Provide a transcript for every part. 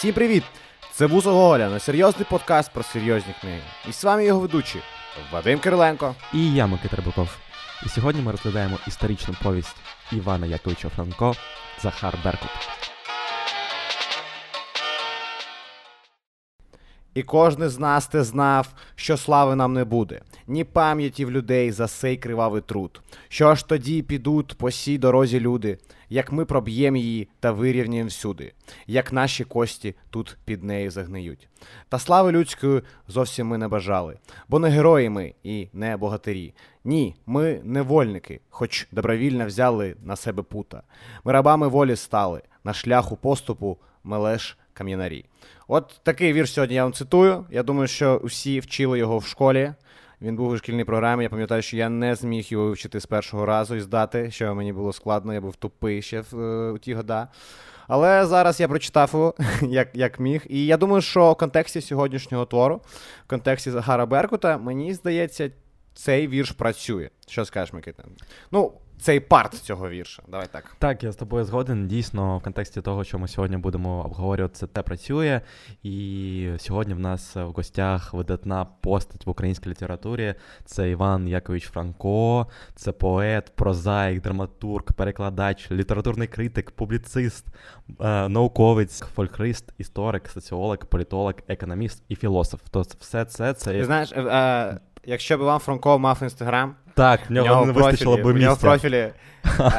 Всім привіт! Це Вузо Оля на серйозний подкаст про серйозні книги. І з вами його ведучі Вадим Кириленко. І я, Микита Рибаков. І сьогодні ми розглядаємо історичну повість Івана Яковича Франко Захар Беркут. І кожен з нас те знав, що слави нам не буде, ні пам'яті в людей за сей кривавий труд. Що ж тоді підуть по сій дорозі люди, як ми проб'ємо її та вирівняємо всюди, як наші кості тут під нею загниють. Та слави людської зовсім ми не бажали, бо не герої ми і не богатирі. Ні, ми невольники, хоч добровільно взяли на себе пута. Ми рабами волі стали, на шляху поступу ми лиш кам'янарі. От такий вірш сьогодні я вам цитую. Я думаю, що всі вчили його в школі. Він був у шкільній програмі. Я пам'ятаю, що я не зміг його вивчити з першого разу і здати, що мені було складно, я був тупий ще в, е, у ті года. Але зараз я прочитав його, як як міг. І я думаю, що в контексті сьогоднішнього твору, в контексті Загара Беркута, мені здається, цей вірш працює. Що скажеш, Микита? Ну, цей парт цього вірша. Давай так. Так, я з тобою згоден. Дійсно, в контексті того, що ми сьогодні будемо обговорювати, це те працює. І сьогодні в нас в гостях видатна постать в українській літературі. Це Іван Якович Франко, це поет, прозаїк, драматург, перекладач, літературний критик, публіцист, е, науковець, фольклорист, історик, соціолог, політолог, економіст і філософ. Тобто все це це. Знаєш, е, е, якщо б Іван Франко мав інстаграм. Так, в нього, нього не вистачило профілі, би в нього в профілі.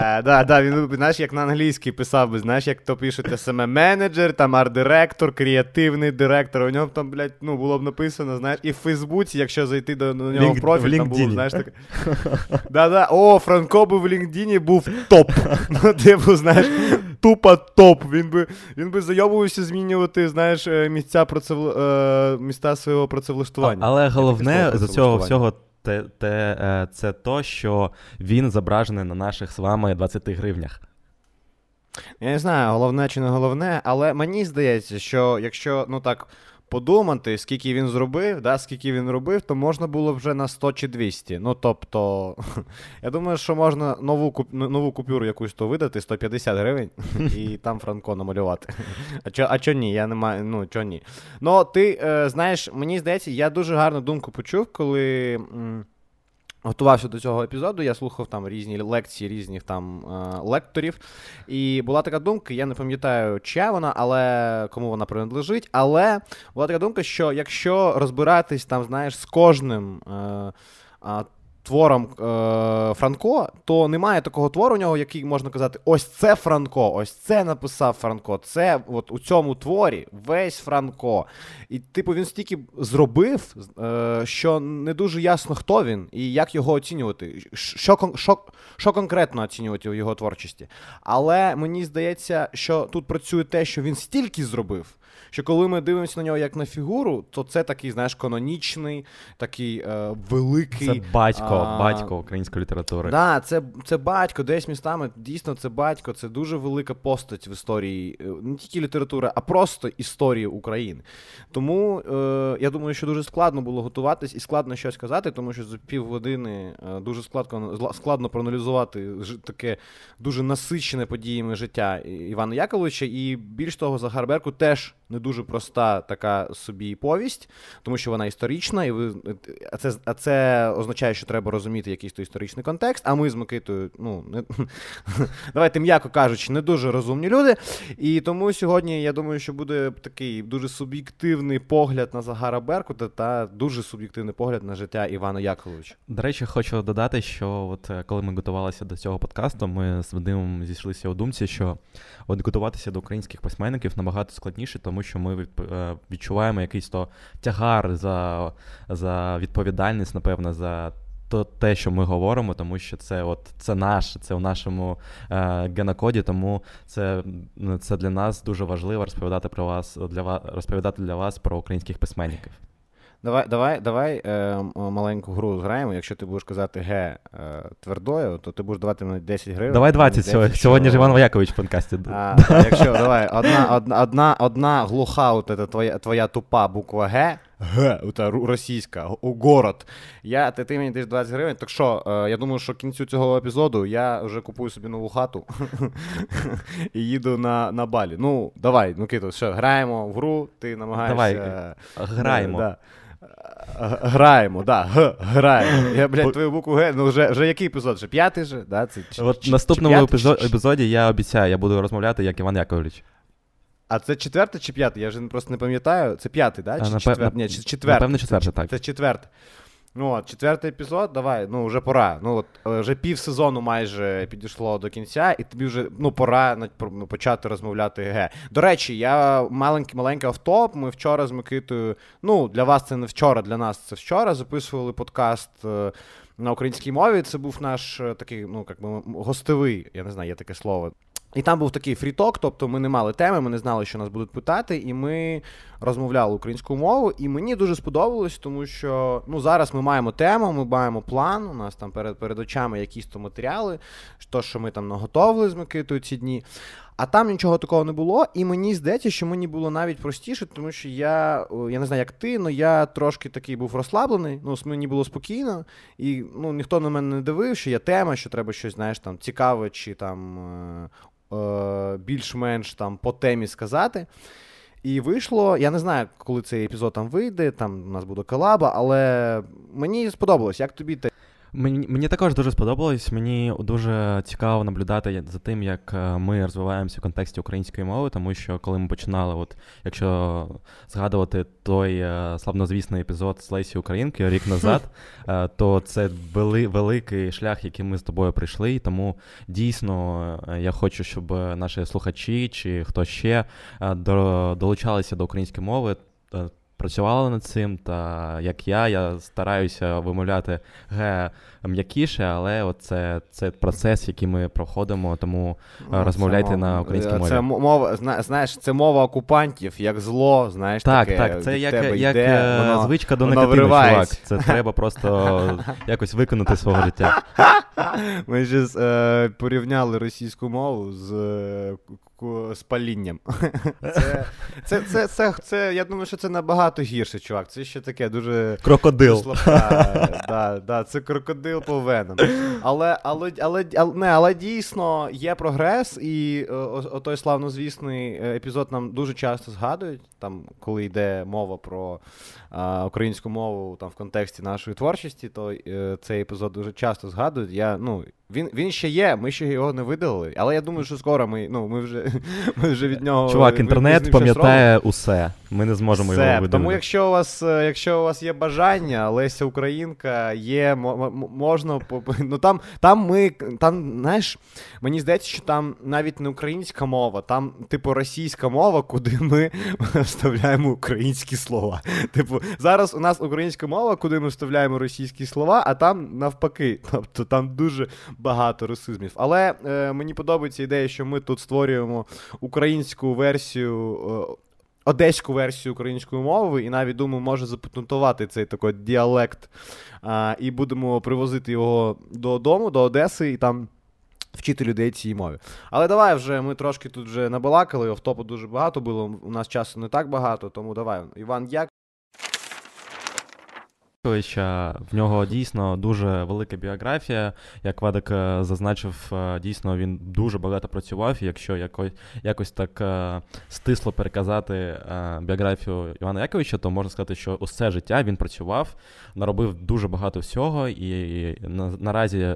Е, да, да, він, знаєш, як на англійській писав би, знаєш, як то пишете саме менеджер, там арт-директор, креативний директор. У нього там, блядь, ну, було б написано, знаєш, і в Фейсбуці, якщо зайти до, до нього Лінк- в профіль, в там було, знаєш, таке. Да, да. О, Франко би в LinkedIn був топ. Ну, типу, знаєш, тупо топ. Він би, він би зайобувався змінювати, знаєш, е, місця, працев... е, міста свого працевлаштування. Але головне за цього всього те, те, е, це то, що він зображений на наших з вами 20 гривнях. Я не знаю, головне чи не головне, але мені здається, що якщо ну так подумати, скільки він зробив, да, скільки він робив, то можна було вже на 100 чи 200. Ну тобто, я думаю, що можна нову куп... нову купюру якусь то видати, 150 гривень, і там Франко намалювати. А чо, а чо ні? Я не маю, ну чо ні. Ну, ти е, знаєш, мені здається, я дуже гарну думку почув, коли. М- Готувався до цього епізоду, я слухав там різні лекції різних там е, лекторів. І була така думка, я не пам'ятаю, чия вона, але кому вона принадлежить. Але була така думка, що якщо розбиратись там, знаєш, з кожним. Е, Твором е, Франко, то немає такого твору у нього, який можна казати, ось це Франко, ось це написав Франко. Це от у цьому творі весь Франко. І, типу, він стільки зробив, е, що не дуже ясно, хто він і як його оцінювати. Що, що, що конкретно оцінювати у його творчості. Але мені здається, що тут працює те, що він стільки зробив. Що коли ми дивимося на нього як на фігуру, то це такий, знаєш, канонічний, такий е, великий. Це батько, а, батько української літератури. Да, це, це батько, десь містами дійсно це батько, це дуже велика постать в історії е, не тільки літератури, а просто історії України. Тому е, я думаю, що дуже складно було готуватись і складно щось казати, тому що за півгодини е, дуже складно, складно проаналізувати ж- таке дуже насичене подіями життя Івана Яковлевича. І більш того, Захар Беркут теж не дуже проста така собі повість, тому що вона історична, і ви а це, а це означає, що треба розуміти якийсь то історичний контекст. А ми з Микитою, ну не давайте м'яко кажучи, не дуже розумні люди. І тому сьогодні я думаю, що буде такий дуже суб'єктивний погляд на Загара Беркута та дуже суб'єктивний погляд на життя Івана Яковлевича. До речі, хочу додати, що от е, коли ми готувалися до цього подкасту, ми з Вадимом зійшлися у думці, що от готуватися до українських письменників набагато складніше, тому що ми е, відчуваємо якийсь то тягар за, за відповідальність, напевно, за. То те, що ми говоримо, тому що це от це наше, це в нашому е, генокоді, тому це, це для нас дуже важливо розповідати про вас для вас розповідати для вас про українських письменників. Давай, давай, давай е, маленьку гру зграємо. Якщо ти будеш казати Г е, твердою, то ти будеш давати мені 10 гривень. Давай 20 Мені сьогодні. здається, Сьогодні ж Іван Воякович в подкасті. А, а якщо давай, одна, одна, одна, одна глуха, от твоя, твоя тупа буква Г Г, та російська, город. Я, Ти, ти мені даєш 20 гривень. Так що, е, я думаю, що кінцю цього епізоду я вже купую собі нову хату і їду на на балі. Ну, давай, ну Кито, що, граємо в гру, ти намагаєшся. Давай, граємо. Да. Граємо, да, г, граємо. Я, блядь, твою букву Г, ну вже вже який епізод? Вже п'ятий же? Да? Це, чи, От чи, наступному чи епізод, епізоді я обіцяю, я буду розмовляти як Іван Яковлевич. А це четвертий чи п'ятий? Я вже просто не пам'ятаю. Це п'ятий, да? Чи напев... четвертий? Ні, четвертий. Напевно, четвертий, так. Це четвертий. Ну, от, четвертий епізод, давай, ну вже пора. Ну от е, вже пів сезону майже підійшло до кінця, і тобі вже ну пора ну, почати розмовляти ге. До речі, я маленький маленький автоп. Ми вчора з Микитою. Ну для вас це не вчора, для нас це вчора. Записували подкаст е, на українській мові. Це був наш е, такий, ну як би гостевий, я не знаю, є таке слово. І там був такий фріток, тобто ми не мали теми, ми не знали, що нас будуть питати, і ми розмовляли українську мову. І мені дуже сподобалось, тому що ну зараз ми маємо тему, ми маємо план. У нас там перед перед очами якісь то матеріали, то, що ми там наготовили з Микитою ці дні. А там нічого такого не було, і мені здається, що мені було навіть простіше, тому що я я не знаю, як ти, але я трошки такий був розслаблений. Ну, мені було спокійно, і ну ніхто на мене не дивив, що є тема, що треба щось, знаєш, там цікаве чи там е, Е, більш-менш там по темі сказати. І вийшло, я не знаю, коли цей епізод там вийде, там у нас буде колаба, але мені сподобалось, як тобі те. Мені мені також дуже сподобалось. Мені дуже цікаво наблюдати за тим, як е, ми розвиваємося в контексті української мови, тому що коли ми починали, от якщо згадувати той е, славнозвісний епізод з Лесі Українки рік назад, е, то це вели, великий шлях, який ми з тобою прийшли. І тому дійсно я хочу, щоб наші слухачі чи хто ще долучалися до української мови працювали над цим. Та як я, я стараюся вимовляти г м'якіше, але от це, це процес, який ми проходимо, тому ну, розмовляйте це на українській мові. Це мова, знаєш, це мова окупантів, як зло, знаєш, так, таке, так, це як тебе як йде, е, воно, звичка до негативу, чувак. Це треба просто якось виконати свого життя. Ми ж е, порівняли російську мову з е, з палінням. Це, це, це, це, це, Я думаю, що це набагато гірше, чувак. Це ще таке дуже. Крокодил. да, да, Це крокодил по венам. Але але, але, але, не, але дійсно є прогрес, і о, той славнозвісний е, епізод нам дуже часто згадують, там, коли йде мова про а, українську мову там, в контексті нашої творчості, то е, цей епізод дуже часто згадують. Я, ну, він він ще є, ми ще його не видалили, але я думаю, що скоро ми ну, ми, вже ми вже від нього. Чувак, інтернет пам'ятає усе. Ми не зможемо Все. його видалити. Тому якщо у вас е, якщо у вас є бажання, Леся Українка, є, можна. Ну там там ми. там, знаєш, Мені здається, що там навіть не українська мова, там, типу, російська мова, куди ми вставляємо українські слова. Типу, зараз у нас українська мова, куди ми вставляємо російські слова, а там навпаки. Тобто там дуже багато расизмів. Але е, мені подобається ідея, що ми тут створюємо українську версію. Е, Одеську версію української мови, і навіть думаю, може запатентувати цей такий діалект. А, І будемо привозити його додому, до Одеси, і там вчити людей цій мові. Але давай вже ми трошки тут вже набалакали, офтопу дуже багато було. У нас часу не так багато, тому давай. Іван Як. В нього дійсно дуже велика біографія. Як Вадик е, зазначив, е, дійсно він дуже багато працював. Якщо якось якось так е, стисло переказати біографію Івана Яковича, то можна сказати, що усе життя він працював, наробив дуже багато всього, і наразі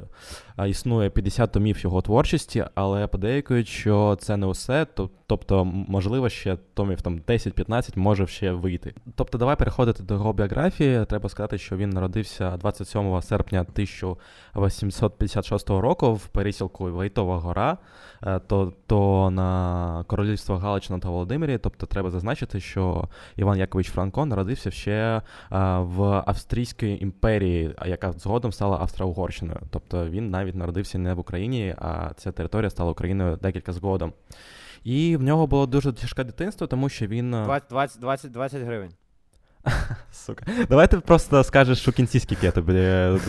існує 50 томів його творчості, але подейкують, що це не усе. Тобто, можливо, ще томів там 10-15 може ще вийти. Тобто, давай переходити до його біографії. Треба сказати, що він народився 27 серпня 1856 року в пересілку Вейтова Гора, е, то то на королівство Галичина та Володимирі. Тобто, треба зазначити, що Іван Якович Франко народився ще е, в Австрійській імперії, яка згодом стала Австро-Угорщиною. Тобто він навіть народився не в Україні, а ця територія стала Україною декілька згодом. І в нього було дуже тяжке дитинство, тому що він. 20 20, 20, 20 гривень. Сука. Давай ти просто скажеш у кінці, скільки я тобі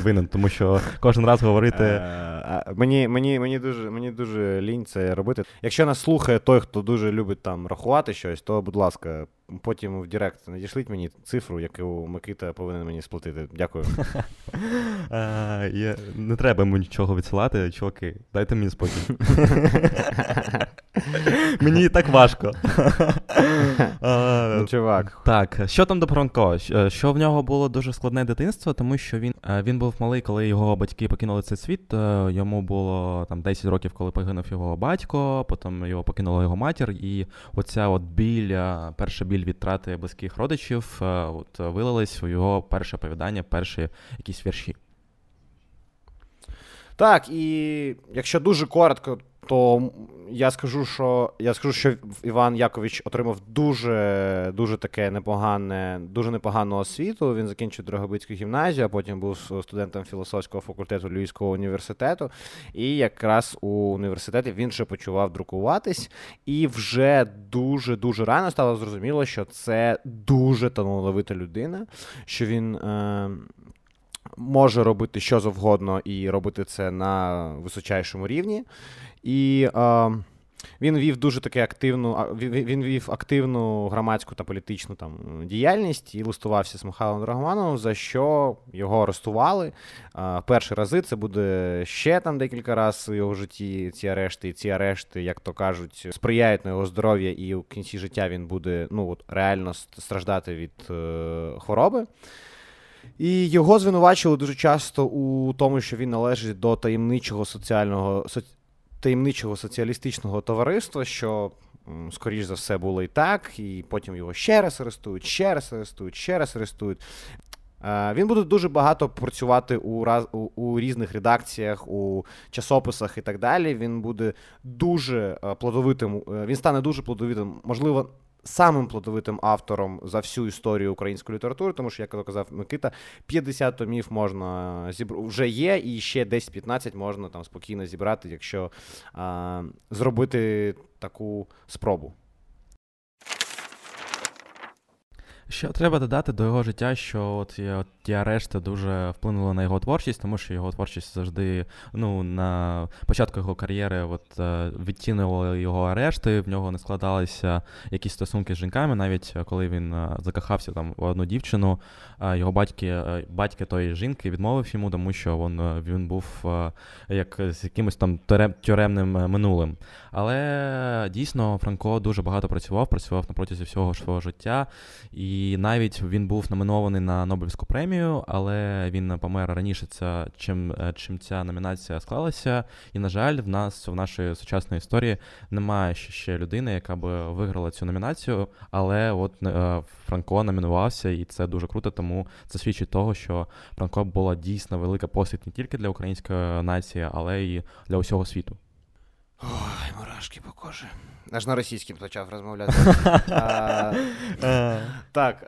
винен, тому що кожен раз говорити. Е, мені мені, мені, дуже мені дуже лінь це робити. Якщо нас слухає той, хто дуже любить там рахувати щось, то, будь ласка, потім в Директ надішліть мені цифру, яку Микита повинен мені сплатити. Дякую. Е, не треба йому нічого відсилати, чуваки. Дайте мені спокій. Мені і так важко. Ну, чувак. Так, що там до Франко? Е, що в нього було дуже складне дитинство, тому що він е, він був малий, коли його батьки покинули цей світ. Е, йому було там 10 років, коли погинув його батько, потім його покинула його матір, і оця от біль, перша біль від трати близьких родичів, от вилилась у його перше оповідання, перші якісь вірші. Так, і якщо дуже коротко, то я скажу, що я скажу, що Іван Якович отримав дуже дуже таке непогане, дуже непогану освіту. Він закінчив Дрогобицьку гімназію, а потім був студентом філософського факультету Львівського університету. І якраз у університеті він вже почував друкуватись, і вже дуже дуже рано стало зрозуміло, що це дуже талановита людина, що він. Е- може робити що завгодно і робити це на височайшому рівні. І е, він вів дуже таке активну, він вів активну громадську та політичну там діяльність і листувався з Михайлом Драгомановим, за що його арестували. Е, перші рази це буде ще там декілька разів у його житті. Ці арешти, і ці арешти, як то кажуть, сприяють на його здоров'я, і в кінці життя він буде ну от реально страждати від е, хвороби. І його звинувачували дуже часто у тому, що він належить до таємничого соціального таємничого соціалістичного товариства, що, скоріш за все, було і так, і потім його ще раз арестують, ще раз арестують, ще раз арестують. Він буде дуже багато працювати у раз, у, у різних редакціях, у часописах і так далі. Він буде дуже е, плодовитим. Е, він стане дуже плодовитим, можливо, самим плодовитим автором за всю історію української літератури, тому що, як казав Микита, 50 томів можна зібрати вже є, і ще 10-15 можна там спокійно зібрати, якщо а, зробити таку спробу. Що треба додати до його життя, що от, от ті арешти дуже вплинули на його творчість, тому що його творчість завжди ну, на початку його кар'єри от, е, відтінували його арешти, в нього не складалися якісь стосунки з жінками, навіть коли він е, закохався там в одну дівчину, його батьки, батьки тої жінки відмовив йому, тому що він, він був як з якимось там тюремним минулим. Але дійсно Франко дуже багато працював, працював на протязі всього свого життя. І навіть він був номінований на Нобелівську премію, але він помер раніше, ця, чим е, чим ця номінація склалася. І, на жаль, в нас в нашій сучасній історії немає ще людини, яка би виграла цю номінацію. Але от е, Франко номінувався, і це дуже круто, тому це свідчить того, що Франко була дійсно велика посвіт не тільки для української нації, але й для усього світу. Ой, мурашки по кожі. Аж на російським почав розмовляти. Так.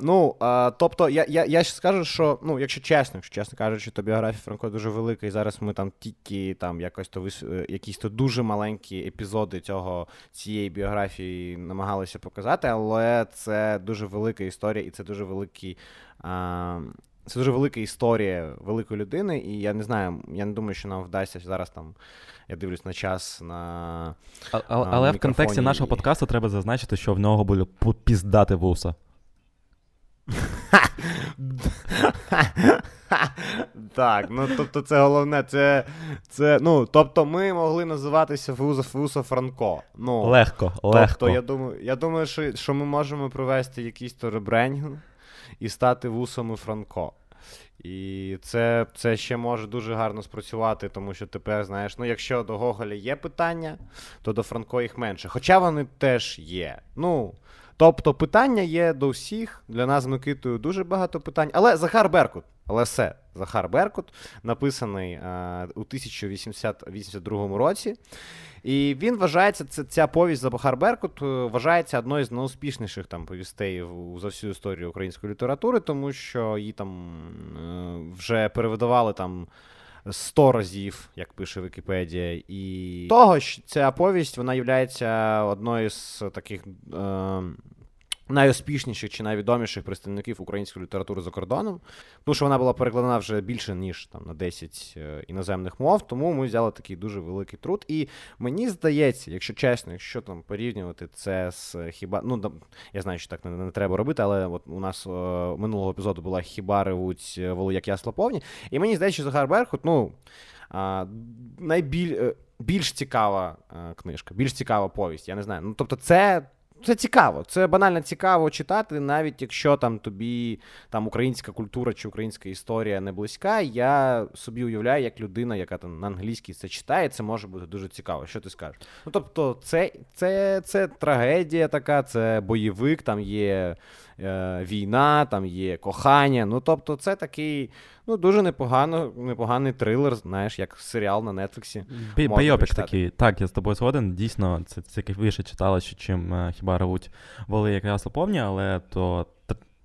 Ну, тобто, я я, ще скажу, що, ну, якщо чесно, якщо чесно кажучи, то біографія Франко дуже велика, і зараз ми там тільки там якось то е, якісь то дуже маленькі епізоди цього цієї біографії намагалися показати, але це дуже велика історія, і це дуже великий. Це дуже велика історія великої людини, і я не знаю, я не думаю, що нам вдасться зараз там. Я дивлюсь на час на. А, а, на але в контексті нашого подкасту треба зазначити, що в нього були піздати вуса. Так, ну тобто, це головне, це. це, ну, Тобто, ми могли називатися Вузо Фусо Франко. Ну, Легко, легко. Тобто, я думаю, я думаю, що що ми можемо провести якийсь то ребрендінг і стати вусами Франко. І це це ще може дуже гарно спрацювати, тому що тепер, знаєш, ну якщо до Гоголя є питання, то до Франко їх менше. Хоча вони теж є. Ну, Тобто питання є до всіх. Для нас з Микитою дуже багато питань. Але Захар Беркут, але все, Захар Беркут, написаний а, у 1882 році. І він вважається, це, ця повість Забахар Беркут е, вважається одною з найуспішніших там повістей за всю історію української літератури, тому що її там е, вже перевидавали там. Сто разів, як пише Вікіпедія, і того ж ця повість вона є одною з таких е, найуспішніших чи найвідоміших представників української літератури за кордоном, тому що вона була перекладена вже більше ніж там на 10 е, іноземних мов. Тому ми взяли такий дуже великий труд. І мені здається, якщо чесно, якщо там порівнювати це з хіба ну я знаю, що так не, не треба робити, але от у нас о, е, минулого епізоду була хіба ревуть е, воли, як ясла повні. І мені здається, що Захар Берхут, ну а, найбіль. Більш цікава книжка, більш цікава повість. Я не знаю. Ну тобто, це це цікаво, це банально цікаво читати, навіть якщо там тобі там українська культура чи українська історія не близька. Я собі уявляю, як людина, яка там на англійській це читає, це може бути дуже цікаво. Що ти скажеш? Ну тобто, це це, це трагедія така, це бойовик, там є е, війна, там є кохання. Ну тобто, це такий ну дуже непогано, непоганий трилер, знаєш, як серіал на Нетфліксі. Байопік такий. Так, я з тобою згоден. Дійсно, це цікавіше читалося, чим е, хіба ревуть воли якраз повні, але то.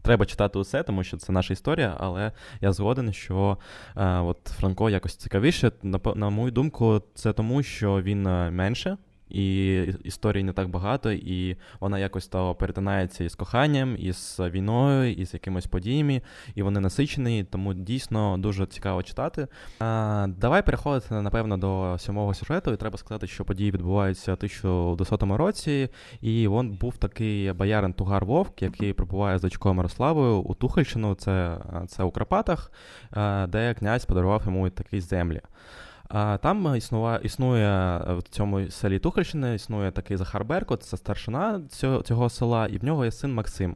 Треба читати усе, тому що це наша історія, але я згоден, що е, от Франко якось цікавіше. На, на мою думку, це тому, що він е, менше і історії не так багато, і вона якось то перетинається із коханням, із війною, із якимись подіями, і вони насичені, тому дійсно дуже цікаво читати. А, Давай переходити, напевно, до сьомого сюжету, і треба сказати, що події відбуваються в 1200 році, і він був такий боярин Тугар Вовк, який прибуває з дочкою Мирославою у Тухельщину, це, це у Карпатах, де князь подарував йому такі землі. Там існує, існує е, в цьому селі Тухельщини, існує такий Захар Беркут, це старшина цього, цього села, і в нього є син Максим.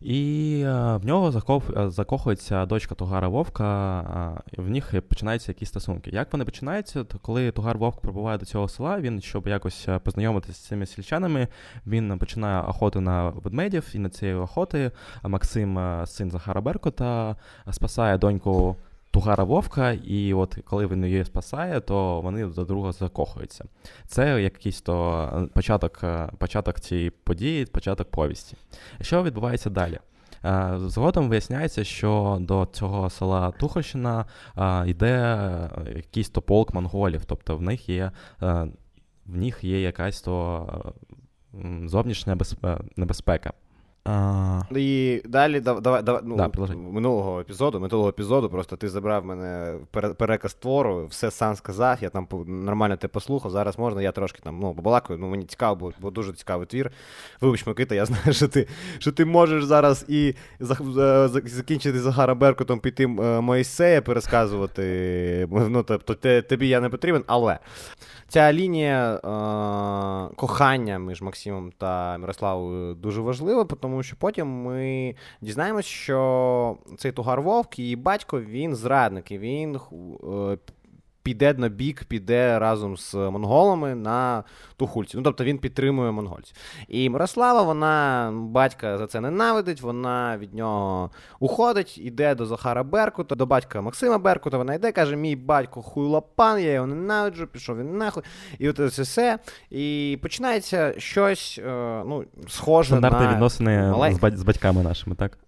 І е, в нього е, закохується дочка Тугара Вовка, і в них починаються якісь стосунки. Як вони починаються, то коли Тугар Вовк прибуває до цього села, він, щоб якось познайомитися з цими сільчанами, він починає охоту на ведмедів, і на цієї охоти Максим, син Захара Беркута, спасає доньку Тугара Вовка, і от коли він її спасає, то вони до друга закохуються. Це якийсь то е, початок е, початок цієї події, початок повісті. Що відбувається далі? Е, згодом виясняється, що до цього села Тухощина йде якийсь то полк монголів, тобто в них є в них є якась то зовнішня небезпека. А... І далі давай, давай ну, да, минулого епізоду, минулого епізоду, просто ти забрав мене переказ твору, все сам сказав, я там нормально те послухав. Зараз можна, я трошки там ну, побалакаю, ну мені цікаво, бо, бо дуже цікавий твір. Вибач, Микита, я знаю, що ти що ти можеш зараз і закінчити Захара Беркутом, піти е, Моїсея пересказувати. Ну, тобто тобі я не потрібен, але ця лінія е, кохання між Максимом та Мирославою дуже важлива, тому що потім ми дізнаємось, що цей Тугар Вовк, її батько, він зрадник, і він е, піде на бік, піде разом з монголами на Тухульці. Ну, тобто він підтримує монгольців. І Мирослава, вона батька за це ненавидить, вона від нього уходить, іде до Захара Беркута, до батька Максима Беркута. Вона йде, каже: Мій батько хуйлопан, я його ненавиджу, пішов він нахуй. І от це все. І починається щось е, ну, схоже Стандартні на... відносини з батьками нашими, так?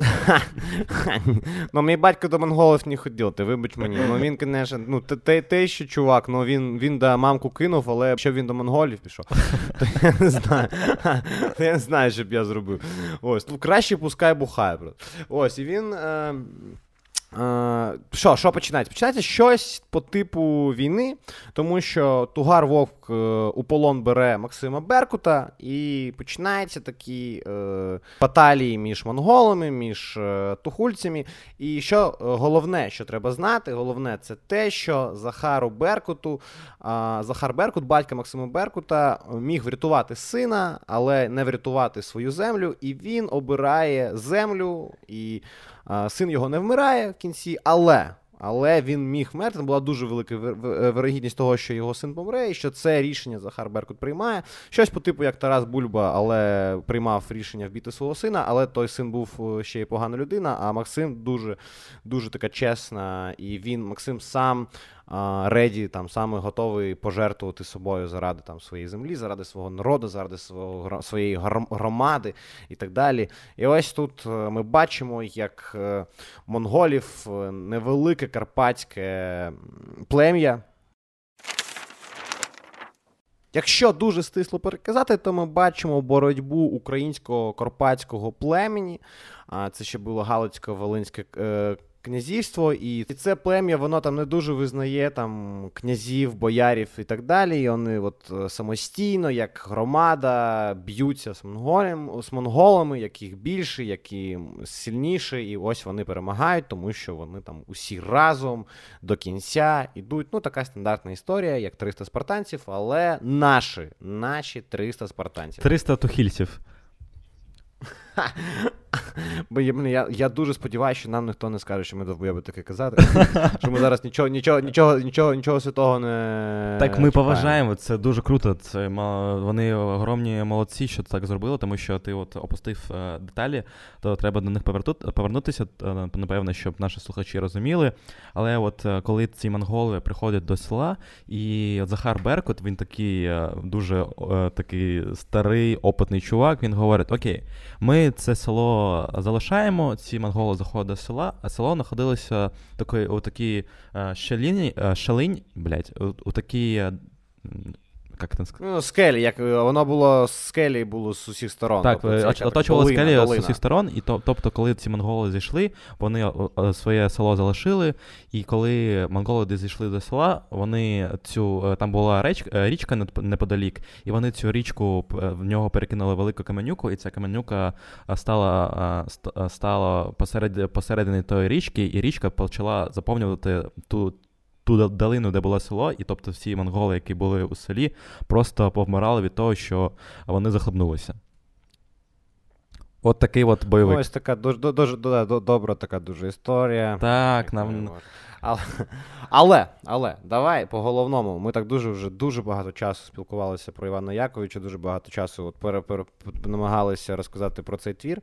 Ну, мій батько до монголів не ходив, ти вибач мені. Ну він, звісно, ну те, те ще чувак, ну він він да мамку кинув, але якщо він до монголів пішов, то я не знаю. Я не знаю, що б я зробив. Ось, ну краще пускай бухає. Ось, і він. Е... Е, що що починається? Починається щось по типу війни, тому що Тугар Вовк е, у полон бере Максима Беркута, і починаються такі е, баталії між монголами, між е, тухульцями. І що е, головне, що треба знати, головне це те, що Захару Беркуту, е, Захар Беркут, батька Максима Беркута, міг врятувати сина, але не врятувати свою землю, і він обирає землю і. Син його не вмирає в кінці, але але він міг вмерти. Була дуже велика вирогідність того, що його син помре, і що це рішення Захар Беркут приймає. Щось по типу, як Тарас Бульба, але приймав рішення вбити свого сина, але той син був е, ще й погана людина. А Максим дуже дуже така чесна, і він Максим сам Реді там саме готовий пожертвувати собою заради там своєї землі, заради свого народу, заради свого своєї громади і так далі. І ось тут е, ми бачимо, як е, монголів е, невелике карпатське плем'я. Якщо дуже стисло переказати, то ми бачимо боротьбу українського карпатського племені. А це ще було Галицько-Волинське князівство, і це плем'я, воно там не дуже визнає там князів, боярів і так далі. І вони от е, самостійно, як громада, б'ються з монголем, з монголами, яких більше, які сильніше, і ось вони перемагають, тому що вони там усі разом до кінця йдуть. Ну, така стандартна історія, як 300 спартанців, але наші, наші 300 спартанців. 300 тухільців. Бо я я дуже сподіваюся, що нам ніхто не скаже, що ми довбоєби таке казати. Що ми зараз нічого нічого, нічого, нічого, нічого святого не. Так, ми поважаємо, це дуже круто. Це Вони огромні молодці, що так зробили, тому що ти от опустив е, деталі, то треба до них повернутися, е, напевно, щоб наші слухачі розуміли. Але от е, коли ці монголи приходять до села, і Захар Беркут, він такий дуже такий старий, опитний чувак, він говорить: Окей, ми це село залишаємо, ці монголи заходять до села, а село знаходилося такої, у такій шаліні, шалинь, блядь, у, у такій як це сказати? Ну, скелі, як е, воно було скелі було з усіх сторон. Так, тобто, це, оточували скелі долина. з усіх сторон, і то, тобто, коли ці монголи зійшли, вони своє село залишили, і коли монголи зійшли до села, вони цю е, там була реч, е, річка неподалік, і вони цю річку в нього перекинули велику каменюку, і ця каменюка стала стала посеред, посередині тої річки, і річка почала заповнювати ту ту долину, де було село, і тобто всі монголи, які були у селі, просто повмирали від того, що вони захлебнулися. От такий от бойовик. Ось така дуже дуже, дуже добра така дуже історія. Так, нам. Але, але, але, давай по головному. Ми так дуже вже дуже багато часу спілкувалися про Івана Яковича, дуже багато часу от пере, пере, намагалися розказати про цей твір.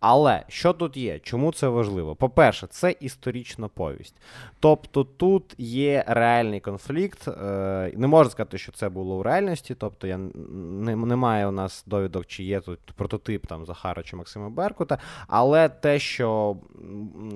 Але що тут є? Чому це важливо? По-перше, це історична повість. Тобто тут є реальний конфлікт. Е, не можна сказати, що це було в реальності. Тобто, я не, немає у нас довідок, чи є тут прототип там Захара чи Максима Беркута, але те, що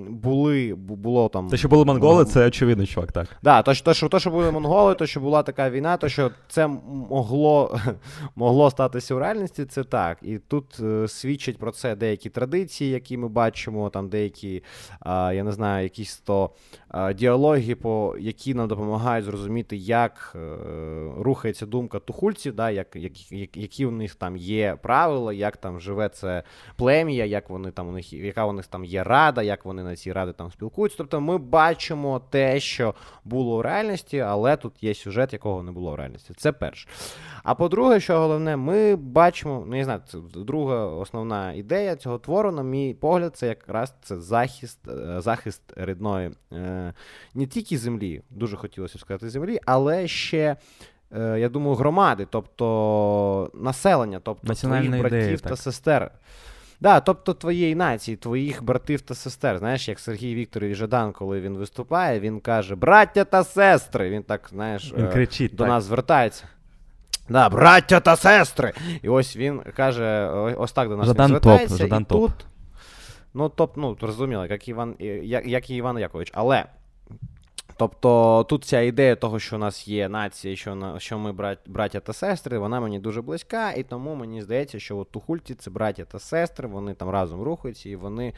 були, було там. Те, що були монголи, це очевидно, чувак, так. Да, то, то, що то, що були монголи, то що була така війна, то що це могло могло статися у реальності, це так. І тут е, свідчать про це деякі традиції, які ми бачимо, там деякі, е, я не знаю, якісь то е, діалоги, по які нам допомагають зрозуміти, як е, рухається думка тухульців, да, як, як, які у них там є правила, як там живе це плем'я, як вони там у них, яка у них там є рада, як вони на цій ради там спілкуються. Тобто ми бачимо те, що було в реальності, але тут є сюжет, якого не було в реальності. Це перше. А по-друге, що головне, ми бачимо, ну я знаю, це друга основна ідея цього твору, на мій погляд, це якраз це захист е, захист рідної е, не тільки землі, дуже хотілося сказати землі, але ще. Е, я думаю, громади, тобто населення, тобто твоїх братів ідея, та сестер. Да, тобто твоєї нації, твоїх братів та сестер. Знаєш, як Сергій Вікторович Жадан, коли він виступає, він каже: Браття та сестри. Він так, знаєш, він кричить, до так. нас звертається. Да, Браття та сестри! І ось він каже: ось так до нас Жадан звертається. Топ, Жадан і топ. тут, Ну, топ, ну, зрозуміло, як Іван, як, як і Іван Якович. Але Тобто тут ця ідея того, що у нас є нація, що що ми брат, браття та сестри, вона мені дуже близька, і тому мені здається, що от Тухульті це браття та сестри, вони там разом рухаються і вони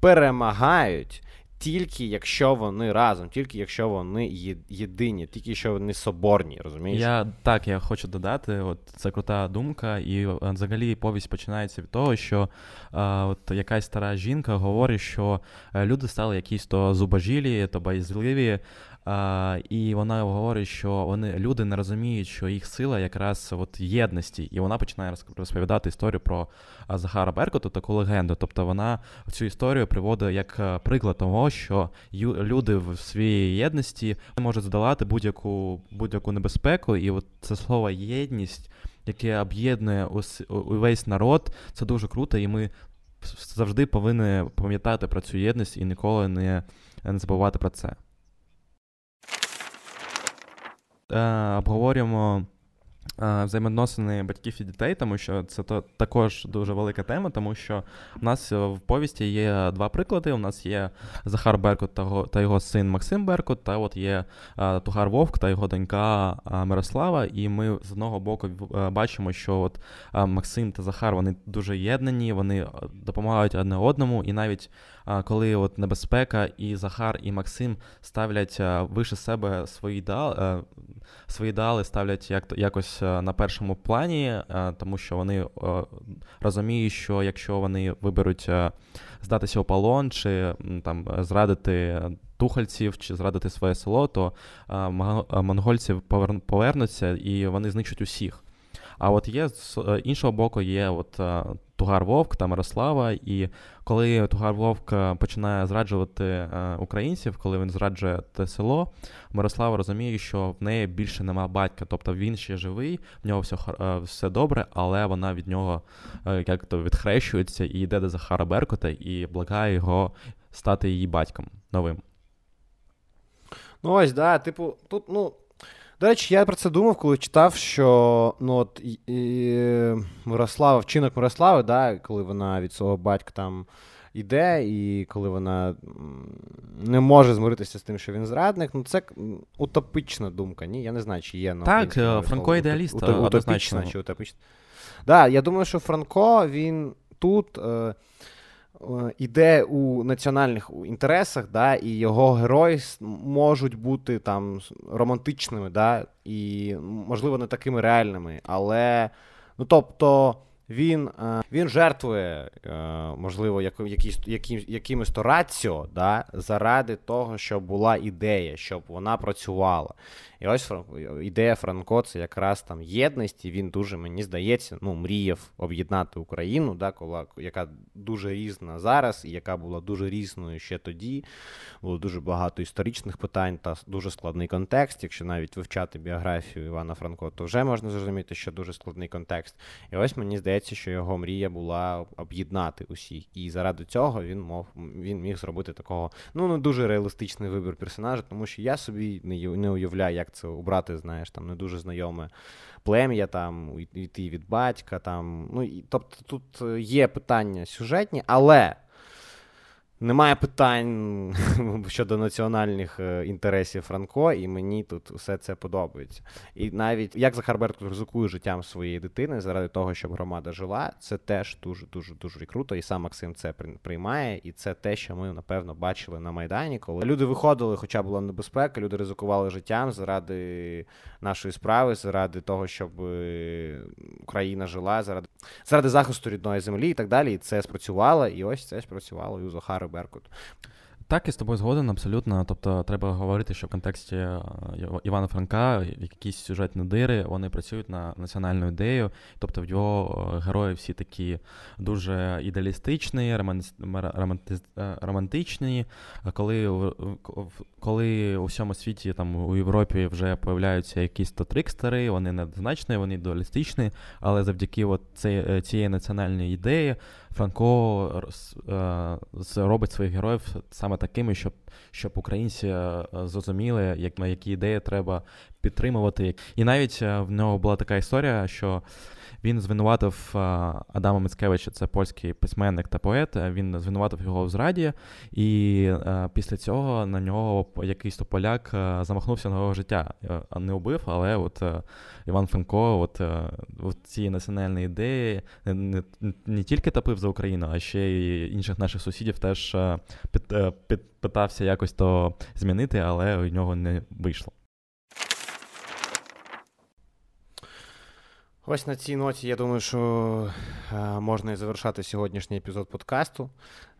перемагають тільки якщо вони разом, тільки якщо вони єдині, тільки якщо вони соборні, розумієш? Я так, я хочу додати, от це крута думка, і е, взагалі повість починається від того, що а, от якась стара жінка говорить, що е, люди стали якісь то зубожілі, то боязливі, а, І вона говорить, що вони люди не розуміють, що їх сила якраз от єдності, і вона починає розповідати історію про Захара Беркуту, таку легенду. Тобто вона цю історію приводить як е, приклад того, що люди в своїй єдності можуть здолати будь-яку будь-яку небезпеку, і от це слово єдність, яке об'єднує увесь народ, це дуже круто, і ми завжди повинні пам'ятати про цю єдність і ніколи не, не забувати про це. Е, обговорюємо Взаємодносини батьків і дітей, тому що це то також дуже велика тема, тому що в нас в повісті є два приклади. У нас є Захар Беркут та, його син Максим Беркут, та от є Тугар Вовк та його донька Мирослава. І ми з одного боку бачимо, що от Максим та Захар вони дуже єднані, вони допомагають одне одному, і навіть коли от небезпека і Захар, і Максим ставлять вище себе свої ідеали, свої ідеали ставлять як якось на першому плані, тому що вони розуміють, що якщо вони виберуть здатися у полон чи там зрадити тухальців чи зрадити своє село, то монгольці повернуться і вони знищать усіх. А от є з е, іншого боку, є от е, Тугар Вовк та Мирослава. І коли Тугар Вовк е, починає зраджувати українців, коли він зраджує те село, Мирослава розуміє, що в неї більше нема батька. Тобто він ще живий, в нього все все добре, але вона від нього як то відхрещується і йде до Захара Беркута і благає його стати її батьком новим. Ну ось, да, типу, тут, ну. До речі, я про це думав, коли читав, що ну, от, і, і, Мирослава, вчинок Мирослави, да, коли вона від свого батька там іде, і коли вона не може змиритися з тим, що він зрадник, ну це утопічна думка. Ні, я не знаю, чи є на Так, е, Франко ідеаліст. Утопічна чи утопічна. Так, да, я думаю, що Франко він тут. Е, іде у національних інтересах, да, і його герої можуть бути там романтичними, да, і, можливо, не такими реальними. Але, ну тобто, він е, він жертвує, е, можливо, якісь, яким, якимось то раціо, да, заради того, щоб була ідея, щоб вона працювала. І ось ідея Франко це якраз там єдність, і він дуже, мені здається, ну, мріяв об'єднати Україну, да, кола, яка дуже різна зараз, і яка була дуже різною ще тоді. Було дуже багато історичних питань та дуже складний контекст. Якщо навіть вивчати біографію Івана Франко, то вже можна зрозуміти, що дуже складний контекст. І ось мені здається, що його мрія була об'єднати усіх. І заради цього він мов він міг зробити такого ну не дуже реалістичний вибір персонажа, тому що я собі не уявляю, як це обрати, знаєш, там не дуже знайоме плем'я, там йти від батька. там, ну, і, Тобто тут е, є питання сюжетні, але. Немає питань щодо національних е, інтересів Франко, і мені тут все це подобається. І навіть як Захар Беркут ризикує життям своєї дитини заради того, щоб громада жила, це теж дуже дуже дуже круто. І сам Максим це приймає. І це те, що ми напевно бачили на Майдані, коли люди виходили, хоча була небезпека, люди ризикували життям заради нашої справи, заради того, щоб е, Україна жила, заради заради захисту рідної землі і так далі. І це спрацювало. І ось це спрацювало і у Захара Беркут. Так, я з тобою згоден абсолютно. Тобто, треба говорити, що в контексті е, Івана Франка якісь сюжетні дири вони працюють на національну ідею. Тобто, в його е, герої всі такі дуже ідеалістичні, романтичні. Коли коли у всьому світі, там у Європі, вже появляються якісь то трикстери, вони недозначні, вони ідеалістичні, але завдяки от цієї національної ідеї. Франко е, робить своїх героїв саме такими, щоб щоб українці е, зрозуміли, як, на які ідеї треба підтримувати. І навіть е, в нього була така історія, що він звинуватив Адама Мицкевича, це польський письменник та поет. Він звинуватив його в зраді, і після цього на нього якийсь то поляк замахнувся на його життя. Не убив, але от Іван Франко, от, от ці національні ідеї не, не, не тільки топив за Україну, а ще й інших наших сусідів теж під, під, питався якось то змінити, але у нього не вийшло. Ось на цій ноті, я думаю, що е, можна і завершати сьогоднішній епізод подкасту.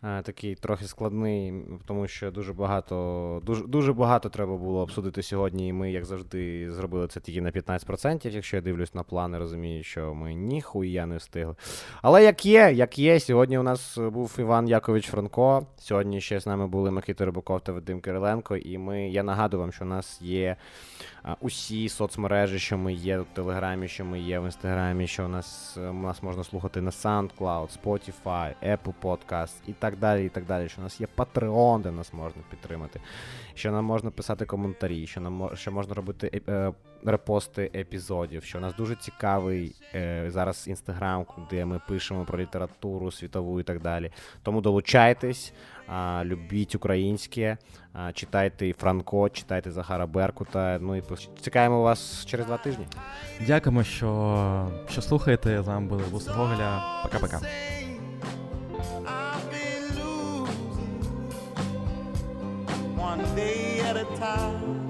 Е, такий трохи складний, тому що дуже багато дуже, дуже багато треба було обсудити сьогодні, і ми, як завжди, зробили це тільки на 15%. Якщо я дивлюсь на плани, розумію, що ми ніхуя не встигли. Але як є, як є, сьогодні у нас був Іван Якович Франко. Сьогодні ще з нами були Микита Рибаков та Вадим Кириленко. І ми, я нагадую вам, що у нас є усі соцмережі, що ми є в Телеграмі, що ми є в Інстаграмі, що у нас у нас можна слухати на SoundCloud, Spotify, Apple Podcast і так далі. і так далі. Що у нас є Patreon, де нас можна підтримати, що нам можна писати коментарі, що нам що можна робити е, репости епізодів, що у нас дуже цікавий е, зараз інстаграм, де ми пишемо про літературу світову і так далі. Тому долучайтесь, а, любіть українське, а, читайте і Франко, читайте Захара Беркута. Ну і чекаємо вас через два тижні. Дякуємо, що, що слухаєте. З вами були Вуса Гоголя. Пока-пока. one day at a time.